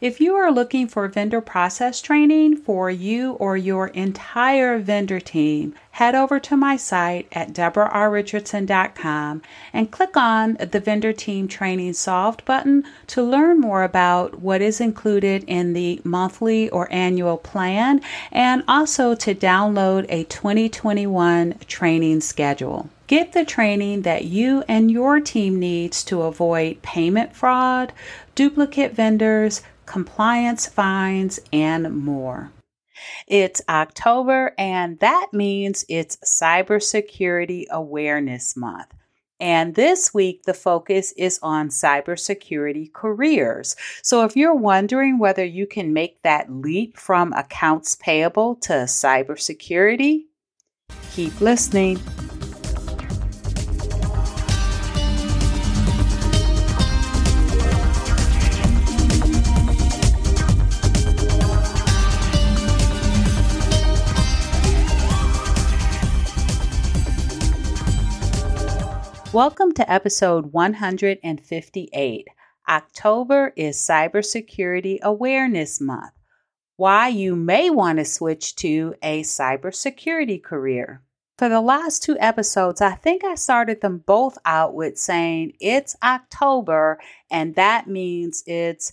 If you are looking for vendor process training for you or your entire vendor team, head over to my site at debrarrichardson.com and click on the Vendor Team Training Solved button to learn more about what is included in the monthly or annual plan and also to download a 2021 training schedule. Get the training that you and your team needs to avoid payment fraud, duplicate vendors, compliance fines, and more. It's October, and that means it's Cybersecurity Awareness Month. And this week, the focus is on cybersecurity careers. So if you're wondering whether you can make that leap from accounts payable to cybersecurity, keep listening. Welcome to episode 158. October is Cybersecurity Awareness Month. Why you may want to switch to a cybersecurity career. For the last two episodes, I think I started them both out with saying it's October, and that means it's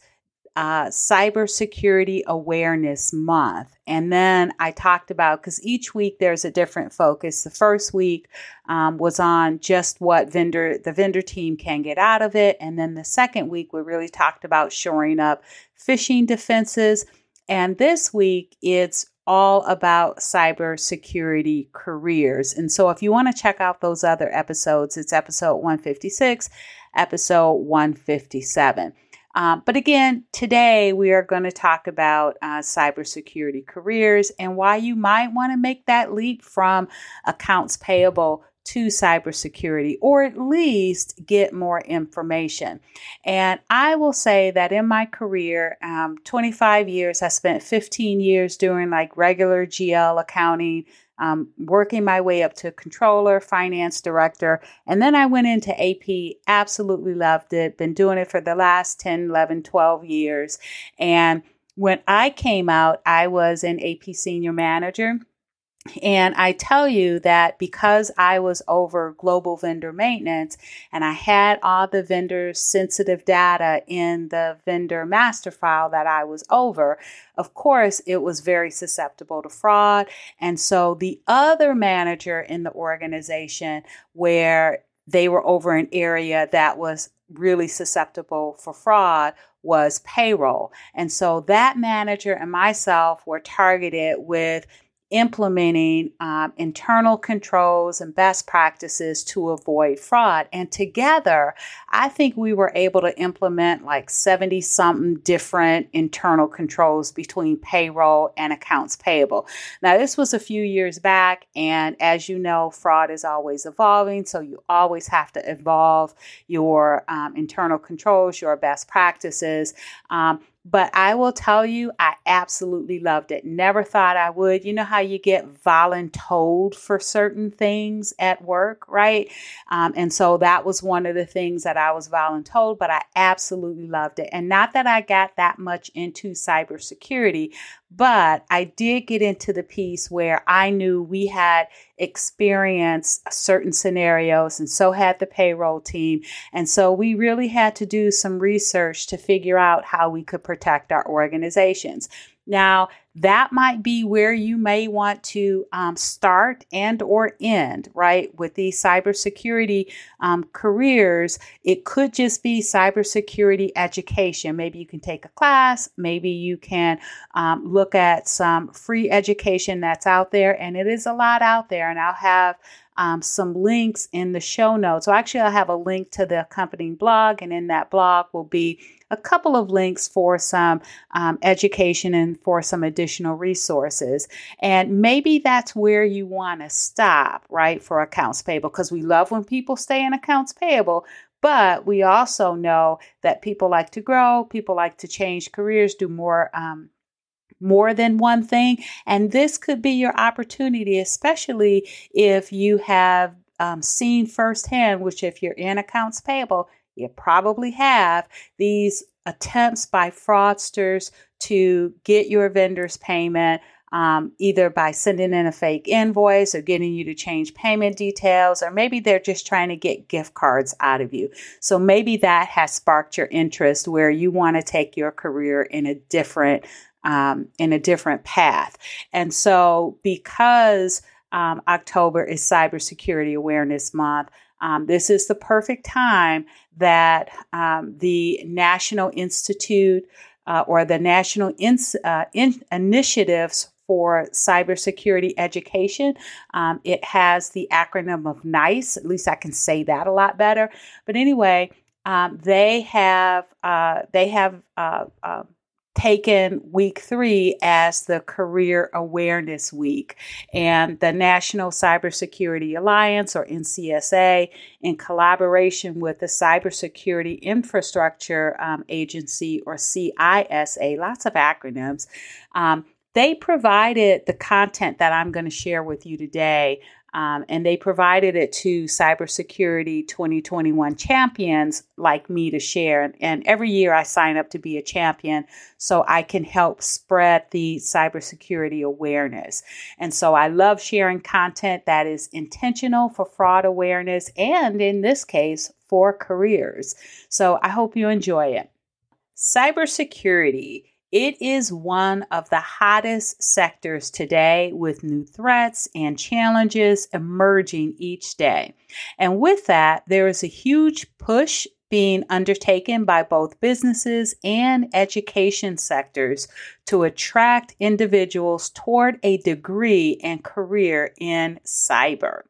uh, Cybersecurity Awareness Month. And then I talked about because each week there's a different focus. The first week um, was on just what vendor the vendor team can get out of it, and then the second week we really talked about shoring up phishing defenses. And this week it's all about cybersecurity careers. And so if you want to check out those other episodes, it's episode 156, episode 157. Um, but again, today we are going to talk about uh, cybersecurity careers and why you might want to make that leap from accounts payable to cybersecurity or at least get more information. And I will say that in my career, um, 25 years, I spent 15 years doing like regular GL accounting, um, working my way up to controller, finance director. And then I went into AP, absolutely loved it, been doing it for the last 10, 11, 12 years. And when I came out, I was an AP senior manager. And I tell you that because I was over global vendor maintenance and I had all the vendor sensitive data in the vendor master file that I was over, of course, it was very susceptible to fraud. And so the other manager in the organization where they were over an area that was really susceptible for fraud was payroll. And so that manager and myself were targeted with implementing um, internal controls and best practices to avoid fraud. And together, I think we were able to implement like 70 something different internal controls between payroll and accounts payable. Now, this was a few years back, and as you know, fraud is always evolving. So you always have to evolve your um, internal controls, your best practices. Um, but I will tell you, I absolutely loved it. Never thought I would. You know how you get voluntold for certain things at work, right? Um, and so that was one of the things that I was voluntold, but I absolutely loved it. And not that I got that much into cybersecurity, but I did get into the piece where I knew we had experienced certain scenarios, and so had the payroll team. And so we really had to do some research to figure out how we could protect our organizations. Now, that might be where you may want to um, start and or end right with these cybersecurity um, careers. It could just be cybersecurity education. Maybe you can take a class. Maybe you can um, look at some free education that's out there and it is a lot out there and i'll have um, some links in the show notes. So actually, I'll have a link to the accompanying blog, and in that blog will be a couple of links for some um, education and for some additional resources. And maybe that's where you want to stop, right, for accounts payable, because we love when people stay in accounts payable. But we also know that people like to grow, people like to change careers, do more um, more than one thing. And this could be your opportunity, especially if you have um, seen firsthand, which if you're in accounts payable, you probably have these attempts by fraudsters to get your vendor's payment. Um, either by sending in a fake invoice or getting you to change payment details, or maybe they're just trying to get gift cards out of you. So maybe that has sparked your interest where you want to take your career in a different um, in a different path. And so, because um, October is Cybersecurity Awareness Month, um, this is the perfect time that um, the National Institute uh, or the National in, uh, in Initiatives for Cybersecurity Education. Um, it has the acronym of NICE. At least I can say that a lot better. But anyway, um, they have uh, they have uh, uh, taken week three as the Career Awareness Week. And the National Cybersecurity Alliance, or NCSA, in collaboration with the Cybersecurity Infrastructure um, Agency, or CISA, lots of acronyms, um, they provided the content that I'm going to share with you today um, and they provided it to cybersecurity 2021 champions like me to share. And every year I sign up to be a champion so I can help spread the cybersecurity awareness. And so I love sharing content that is intentional for fraud awareness and in this case, for careers. So I hope you enjoy it. Cybersecurity it is one of the hottest sectors today with new threats and challenges emerging each day. And with that, there is a huge push being undertaken by both businesses and education sectors to attract individuals toward a degree and career in cyber.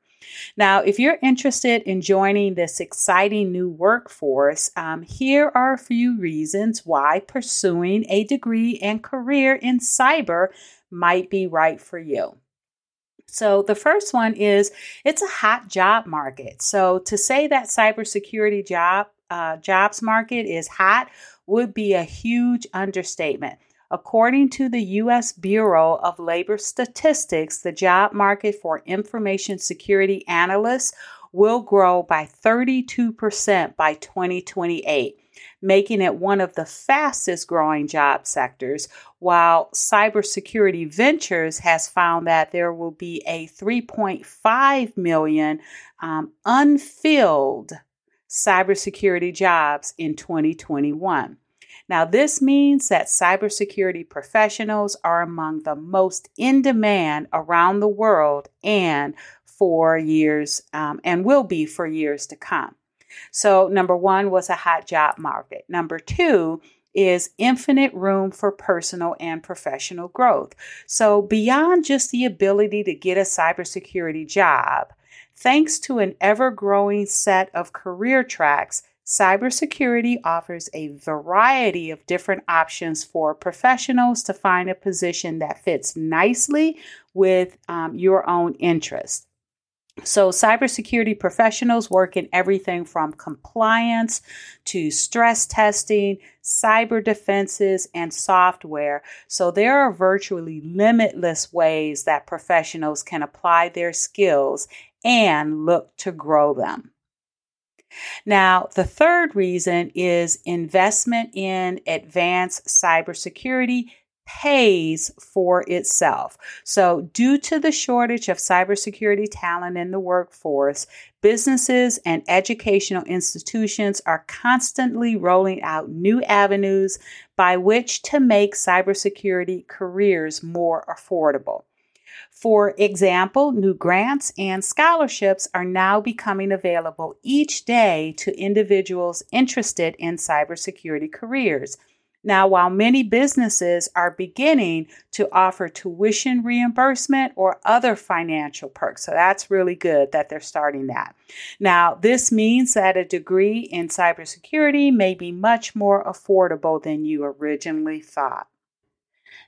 Now, if you're interested in joining this exciting new workforce, um, here are a few reasons why pursuing a degree and career in cyber might be right for you. So, the first one is it's a hot job market. So, to say that cybersecurity job uh, jobs market is hot would be a huge understatement. According to the U.S. Bureau of Labor Statistics, the job market for information security analysts will grow by 32% by 2028, making it one of the fastest growing job sectors. While Cybersecurity Ventures has found that there will be a 3.5 million um, unfilled cybersecurity jobs in 2021. Now, this means that cybersecurity professionals are among the most in demand around the world and for years, um, and will be for years to come. So, number one was a hot job market. Number two, is infinite room for personal and professional growth. So, beyond just the ability to get a cybersecurity job, thanks to an ever growing set of career tracks, Cybersecurity offers a variety of different options for professionals to find a position that fits nicely with um, your own interests. So, cybersecurity professionals work in everything from compliance to stress testing, cyber defenses, and software. So, there are virtually limitless ways that professionals can apply their skills and look to grow them. Now, the third reason is investment in advanced cybersecurity pays for itself. So, due to the shortage of cybersecurity talent in the workforce, businesses and educational institutions are constantly rolling out new avenues by which to make cybersecurity careers more affordable. For example, new grants and scholarships are now becoming available each day to individuals interested in cybersecurity careers. Now, while many businesses are beginning to offer tuition reimbursement or other financial perks, so that's really good that they're starting that. Now, this means that a degree in cybersecurity may be much more affordable than you originally thought.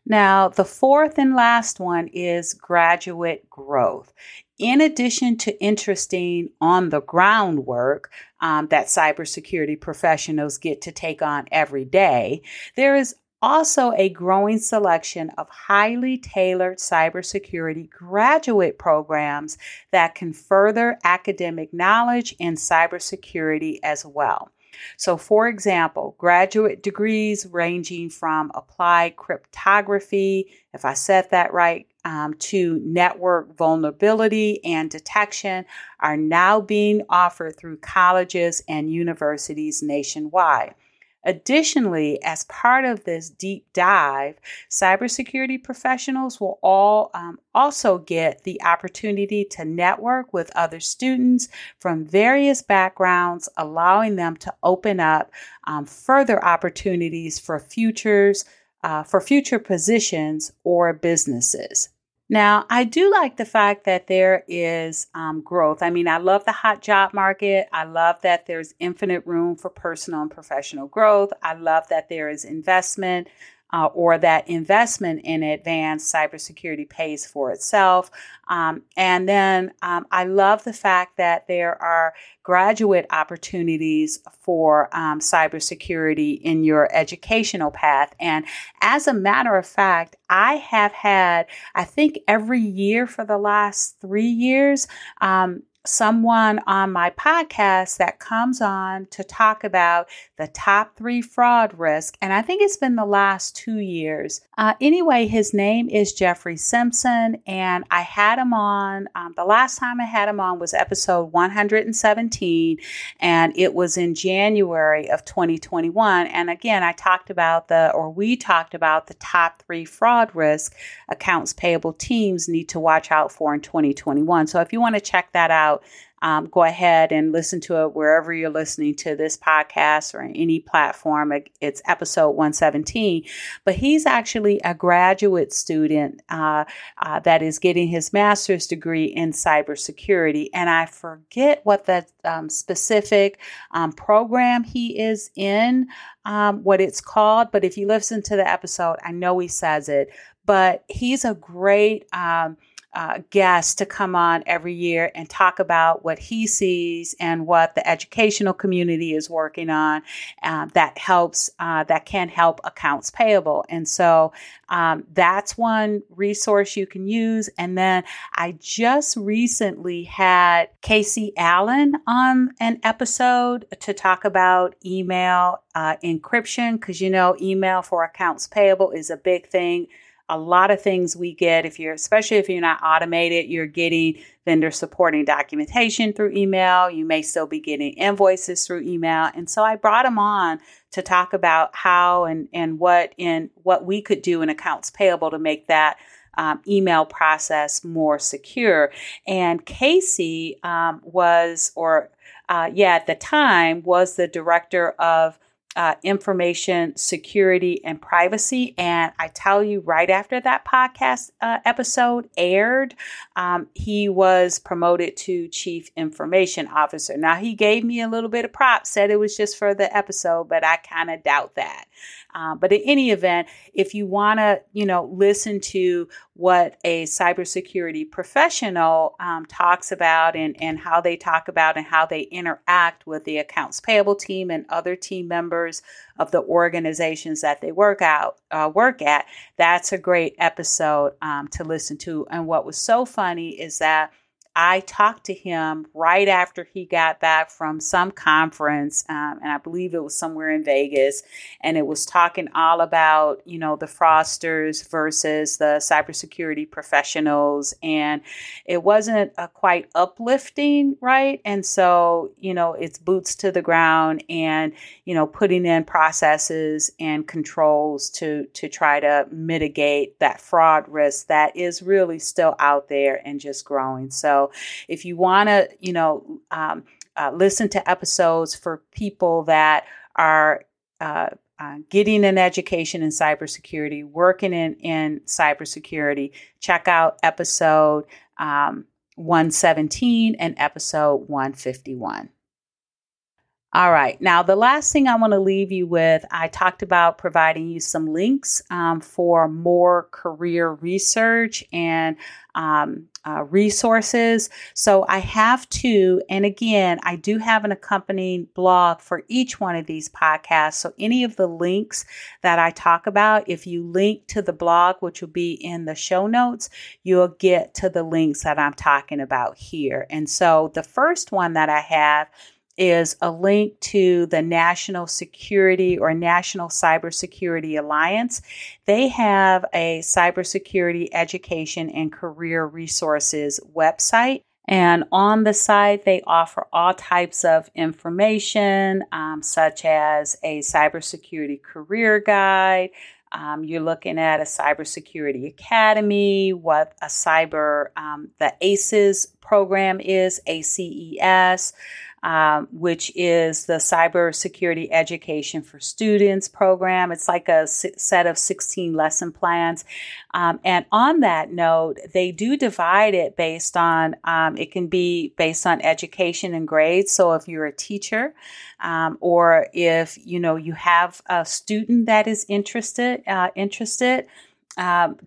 Now, the fourth and last one is graduate growth. In addition to interesting on the ground work um, that cybersecurity professionals get to take on every day, there is also a growing selection of highly tailored cybersecurity graduate programs that can further academic knowledge in cybersecurity as well. So, for example, graduate degrees ranging from applied cryptography, if I said that right, um, to network vulnerability and detection are now being offered through colleges and universities nationwide. Additionally, as part of this deep dive, cybersecurity professionals will all um, also get the opportunity to network with other students from various backgrounds, allowing them to open up um, further opportunities for futures uh, for future positions or businesses. Now, I do like the fact that there is um, growth. I mean, I love the hot job market. I love that there's infinite room for personal and professional growth. I love that there is investment uh, or that investment in advanced cybersecurity pays for itself. Um, and then um, I love the fact that there are graduate opportunities for um, cybersecurity in your educational path. And as a matter of fact, I have had, I think every year for the last three years, um, someone on my podcast that comes on to talk about the top three fraud risk. And I think it's been the last two years. Uh, anyway, his name is Jeffrey Simpson, and I had him on. Um, the last time I had him on was episode 117, and it was in January of 2021. And again, I talked about the, or we talked about the top three fraud risk accounts payable teams need to watch out for in 2021. So if you want to check that out, um, go ahead and listen to it wherever you're listening to this podcast or any platform. It's episode 117. But he's actually a graduate student uh, uh, that is getting his master's degree in cybersecurity. And I forget what the um, specific um, program he is in, um, what it's called. But if you listen to the episode, I know he says it. But he's a great um, uh, guest to come on every year and talk about what he sees and what the educational community is working on uh, that helps uh, that can help accounts payable. And so um, that's one resource you can use. And then i just recently had casey allen on an episode to talk about email uh, encryption because you know email for accounts payable is a big thing a lot of things we get if you're especially if you're not automated you're getting vendor supporting documentation through email. You may still be getting invoices through email. And so i brought him on to talk about how and and what in what we could do in accounts payable to make that um, email process more secure. And casey um, was or uh, yeah at the time was the director of uh, information security and privacy. And I tell you, right after that podcast uh, episode aired, um, he was promoted to chief information officer. Now, he gave me a little bit of props, said it was just for the episode, but I kind of doubt that. Um, but in any event, if you want to, you know, listen to what a cybersecurity professional um, talks about and, and how they talk about and how they interact with the accounts payable team and other team members of the organizations that they work out uh, work at, that's a great episode um, to listen to. And what was so funny is that I talked to him right after he got back from some conference, um, and I believe it was somewhere in Vegas, and it was talking all about you know the fraudsters versus the cybersecurity professionals, and it wasn't a quite uplifting, right? And so you know it's boots to the ground, and you know putting in processes and controls to to try to mitigate that fraud risk that is really still out there and just growing. So if you want to, you know, um, uh, listen to episodes for people that are uh, uh, getting an education in cybersecurity, working in, in cybersecurity, check out episode um, 117 and episode 151. All right. Now, the last thing I want to leave you with, I talked about providing you some links um, for more career research and um, uh, resources. So I have two. And again, I do have an accompanying blog for each one of these podcasts. So any of the links that I talk about, if you link to the blog, which will be in the show notes, you'll get to the links that I'm talking about here. And so the first one that I have is a link to the National Security or National Cybersecurity Alliance. They have a cybersecurity education and career resources website. And on the site, they offer all types of information, um, such as a cybersecurity career guide. Um, you're looking at a cybersecurity academy, what a cyber, um, the ACES program is, ACES um, which is the Cybersecurity Education for Students program. It's like a set of 16 lesson plans. Um, and on that note, they do divide it based on, um, it can be based on education and grades. So if you're a teacher, um, or if you know you have a student that is interested, uh, interested, um,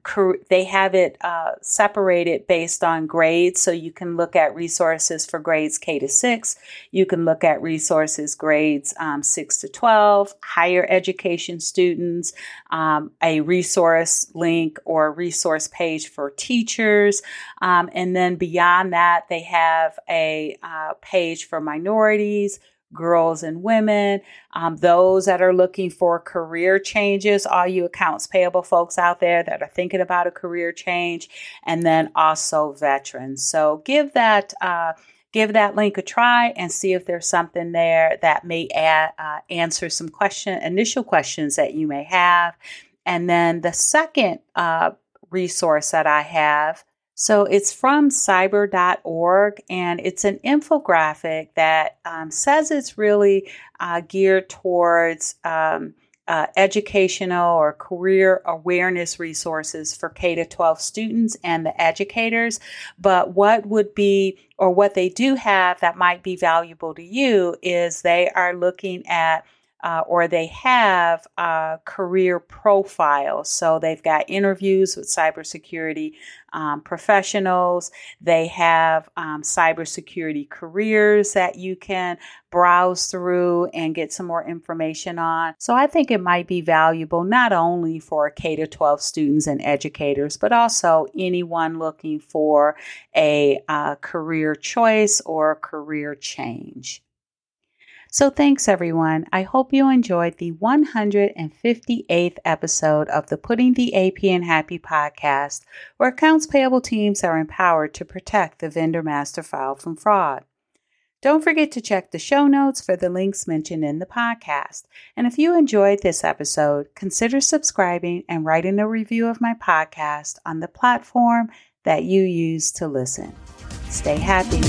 they have it uh, separated based on grades. So you can look at resources for grades K to six. You can look at resources grades um, six to 12, higher education students, um, a resource link or resource page for teachers. Um, and then beyond that, they have a uh, page for minorities, girls and women, um, those that are looking for career changes, all you accounts payable folks out there that are thinking about a career change, and then also veterans. So give that. Uh, give that link a try and see if there's something there that may add, uh, answer some question initial questions that you may have and then the second uh, resource that i have so it's from cyber.org and it's an infographic that um, says it's really uh, geared towards um, uh, educational or career awareness resources for K to 12 students and the educators. But what would be, or what they do have that might be valuable to you, is they are looking at uh, or they have uh, career profiles. So they've got interviews with cybersecurity um, professionals. They have um, cybersecurity careers that you can browse through and get some more information on. So I think it might be valuable not only for K to 12 students and educators, but also anyone looking for a uh, career choice or career change. So, thanks everyone. I hope you enjoyed the 158th episode of the Putting the AP in Happy podcast, where accounts payable teams are empowered to protect the vendor master file from fraud. Don't forget to check the show notes for the links mentioned in the podcast. And if you enjoyed this episode, consider subscribing and writing a review of my podcast on the platform that you use to listen. Stay happy.